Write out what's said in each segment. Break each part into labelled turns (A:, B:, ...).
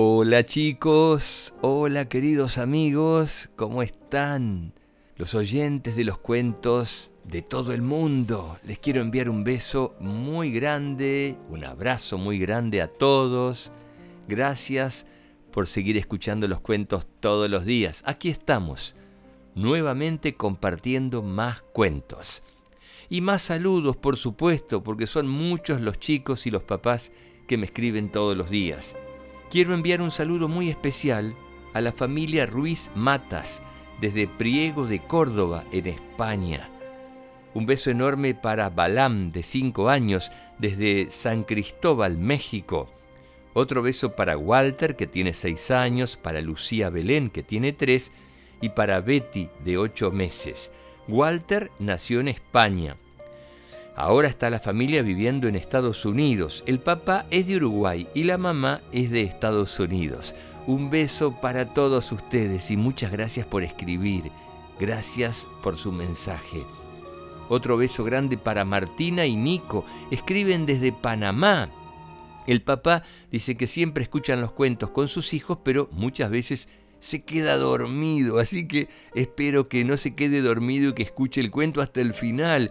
A: Hola chicos, hola queridos amigos, ¿cómo están? Los oyentes de los cuentos de todo el mundo. Les quiero enviar un beso muy grande, un abrazo muy grande a todos. Gracias por seguir escuchando los cuentos todos los días. Aquí estamos, nuevamente compartiendo más cuentos. Y más saludos, por supuesto, porque son muchos los chicos y los papás que me escriben todos los días. Quiero enviar un saludo muy especial a la familia Ruiz Matas desde Priego de Córdoba, en España. Un beso enorme para Balam, de 5 años, desde San Cristóbal, México. Otro beso para Walter, que tiene 6 años, para Lucía Belén, que tiene 3, y para Betty, de 8 meses. Walter nació en España. Ahora está la familia viviendo en Estados Unidos. El papá es de Uruguay y la mamá es de Estados Unidos. Un beso para todos ustedes y muchas gracias por escribir. Gracias por su mensaje. Otro beso grande para Martina y Nico. Escriben desde Panamá. El papá dice que siempre escuchan los cuentos con sus hijos, pero muchas veces se queda dormido. Así que espero que no se quede dormido y que escuche el cuento hasta el final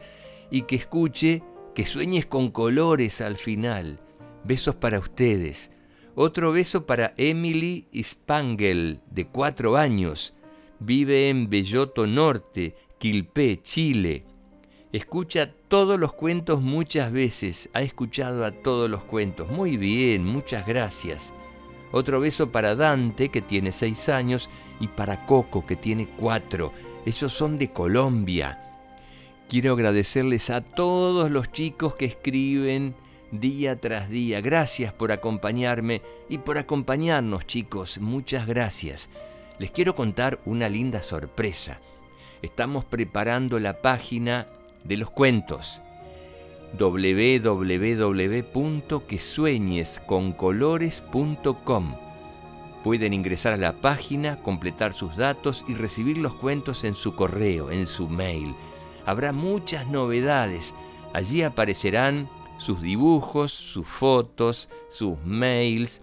A: y que escuche, que sueñes con colores al final. Besos para ustedes. Otro beso para Emily Spangel, de cuatro años. Vive en Belloto Norte, Quilpé, Chile. Escucha todos los cuentos muchas veces. Ha escuchado a todos los cuentos. Muy bien, muchas gracias. Otro beso para Dante, que tiene seis años, y para Coco, que tiene cuatro. Esos son de Colombia. Quiero agradecerles a todos los chicos que escriben día tras día. Gracias por acompañarme y por acompañarnos chicos. Muchas gracias. Les quiero contar una linda sorpresa. Estamos preparando la página de los cuentos www.quesueñesconcolores.com. Pueden ingresar a la página, completar sus datos y recibir los cuentos en su correo, en su mail habrá muchas novedades. Allí aparecerán sus dibujos, sus fotos, sus mails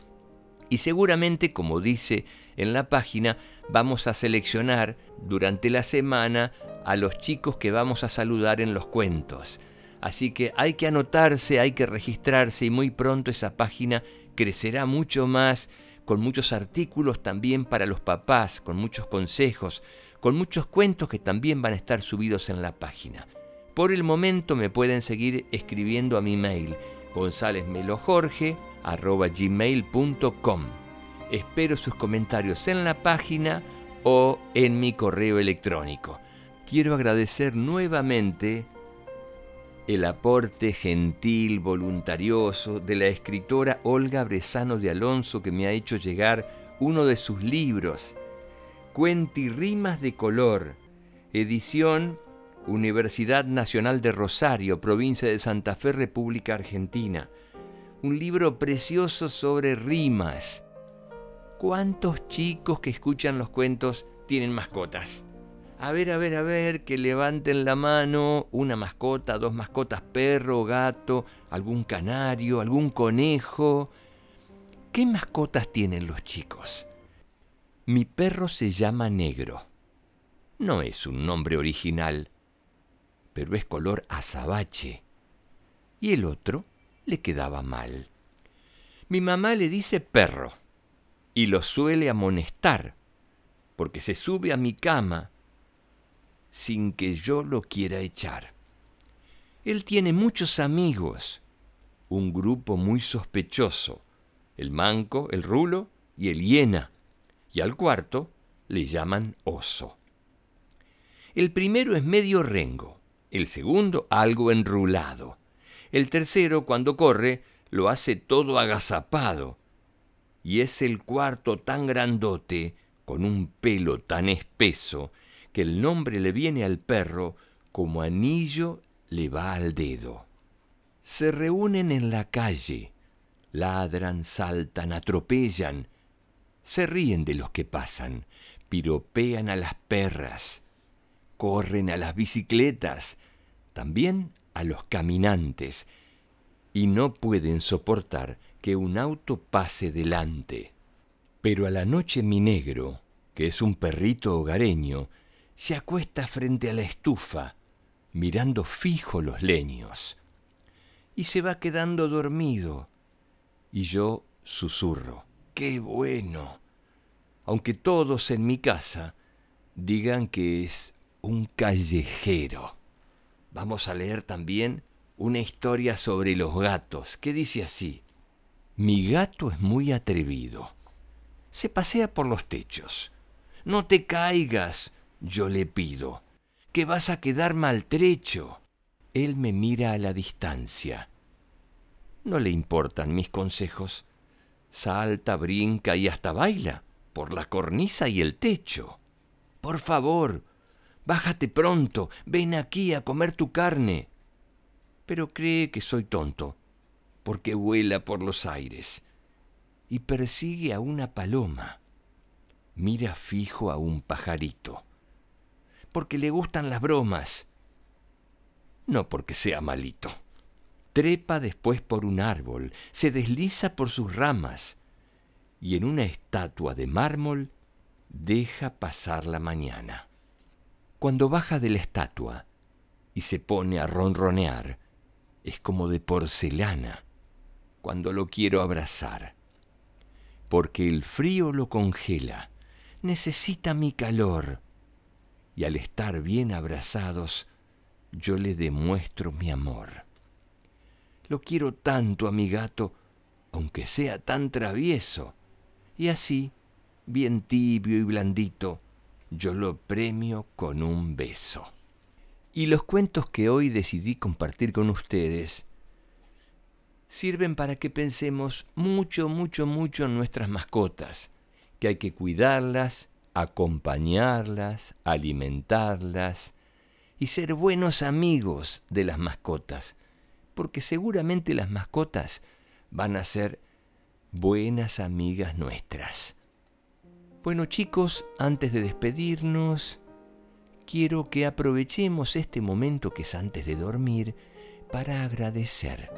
A: y seguramente, como dice en la página, vamos a seleccionar durante la semana a los chicos que vamos a saludar en los cuentos. Así que hay que anotarse, hay que registrarse y muy pronto esa página crecerá mucho más con muchos artículos también para los papás, con muchos consejos, con muchos cuentos que también van a estar subidos en la página. Por el momento me pueden seguir escribiendo a mi mail gonzalezmelojorge.gmail.com Espero sus comentarios en la página o en mi correo electrónico. Quiero agradecer nuevamente el aporte gentil, voluntarioso de la escritora Olga Bresano de Alonso que me ha hecho llegar uno de sus libros, Cuentirrimas de Color, edición Universidad Nacional de Rosario, provincia de Santa Fe, República Argentina. Un libro precioso sobre rimas. ¿Cuántos chicos que escuchan los cuentos tienen mascotas? A ver, a ver, a ver, que levanten la mano, una mascota, dos mascotas, perro, gato, algún canario, algún conejo. ¿Qué mascotas tienen los chicos? Mi perro se llama Negro. No es un nombre original, pero es color azabache. Y el otro le quedaba mal. Mi mamá le dice perro y lo suele amonestar, porque se sube a mi cama sin que yo lo quiera echar. Él tiene muchos amigos, un grupo muy sospechoso, el manco, el rulo y el hiena y al cuarto le llaman oso. El primero es medio rengo, el segundo algo enrulado, el tercero cuando corre lo hace todo agazapado, y es el cuarto tan grandote, con un pelo tan espeso, que el nombre le viene al perro como anillo le va al dedo. Se reúnen en la calle, ladran, saltan, atropellan, se ríen de los que pasan, piropean a las perras, corren a las bicicletas, también a los caminantes, y no pueden soportar que un auto pase delante. Pero a la noche mi negro, que es un perrito hogareño, se acuesta frente a la estufa, mirando fijo los leños, y se va quedando dormido. Y yo susurro, ¡qué bueno! Aunque todos en mi casa digan que es un callejero. Vamos a leer también una historia sobre los gatos, que dice así. Mi gato es muy atrevido. Se pasea por los techos. No te caigas, yo le pido, que vas a quedar maltrecho. Él me mira a la distancia. No le importan mis consejos. Salta, brinca y hasta baila por la cornisa y el techo. Por favor, bájate pronto, ven aquí a comer tu carne. Pero cree que soy tonto, porque vuela por los aires y persigue a una paloma. Mira fijo a un pajarito, porque le gustan las bromas, no porque sea malito. Trepa después por un árbol, se desliza por sus ramas, y en una estatua de mármol deja pasar la mañana. Cuando baja de la estatua y se pone a ronronear, es como de porcelana cuando lo quiero abrazar, porque el frío lo congela, necesita mi calor, y al estar bien abrazados, yo le demuestro mi amor. Lo quiero tanto a mi gato, aunque sea tan travieso, y así, bien tibio y blandito, yo lo premio con un beso. Y los cuentos que hoy decidí compartir con ustedes sirven para que pensemos mucho, mucho, mucho en nuestras mascotas, que hay que cuidarlas, acompañarlas, alimentarlas y ser buenos amigos de las mascotas, porque seguramente las mascotas van a ser buenas amigas nuestras. Bueno chicos, antes de despedirnos, quiero que aprovechemos este momento que es antes de dormir para agradecer.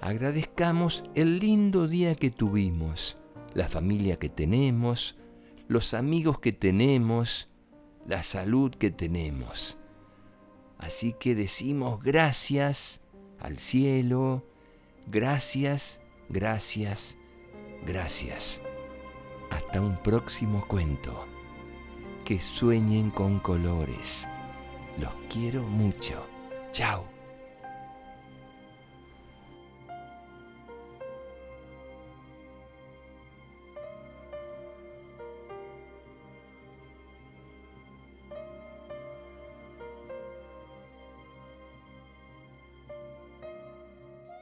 A: Agradezcamos el lindo día que tuvimos, la familia que tenemos, los amigos que tenemos, la salud que tenemos. Así que decimos gracias al cielo, gracias Gracias, gracias. Hasta un próximo cuento. Que sueñen con colores. Los quiero mucho. Chao.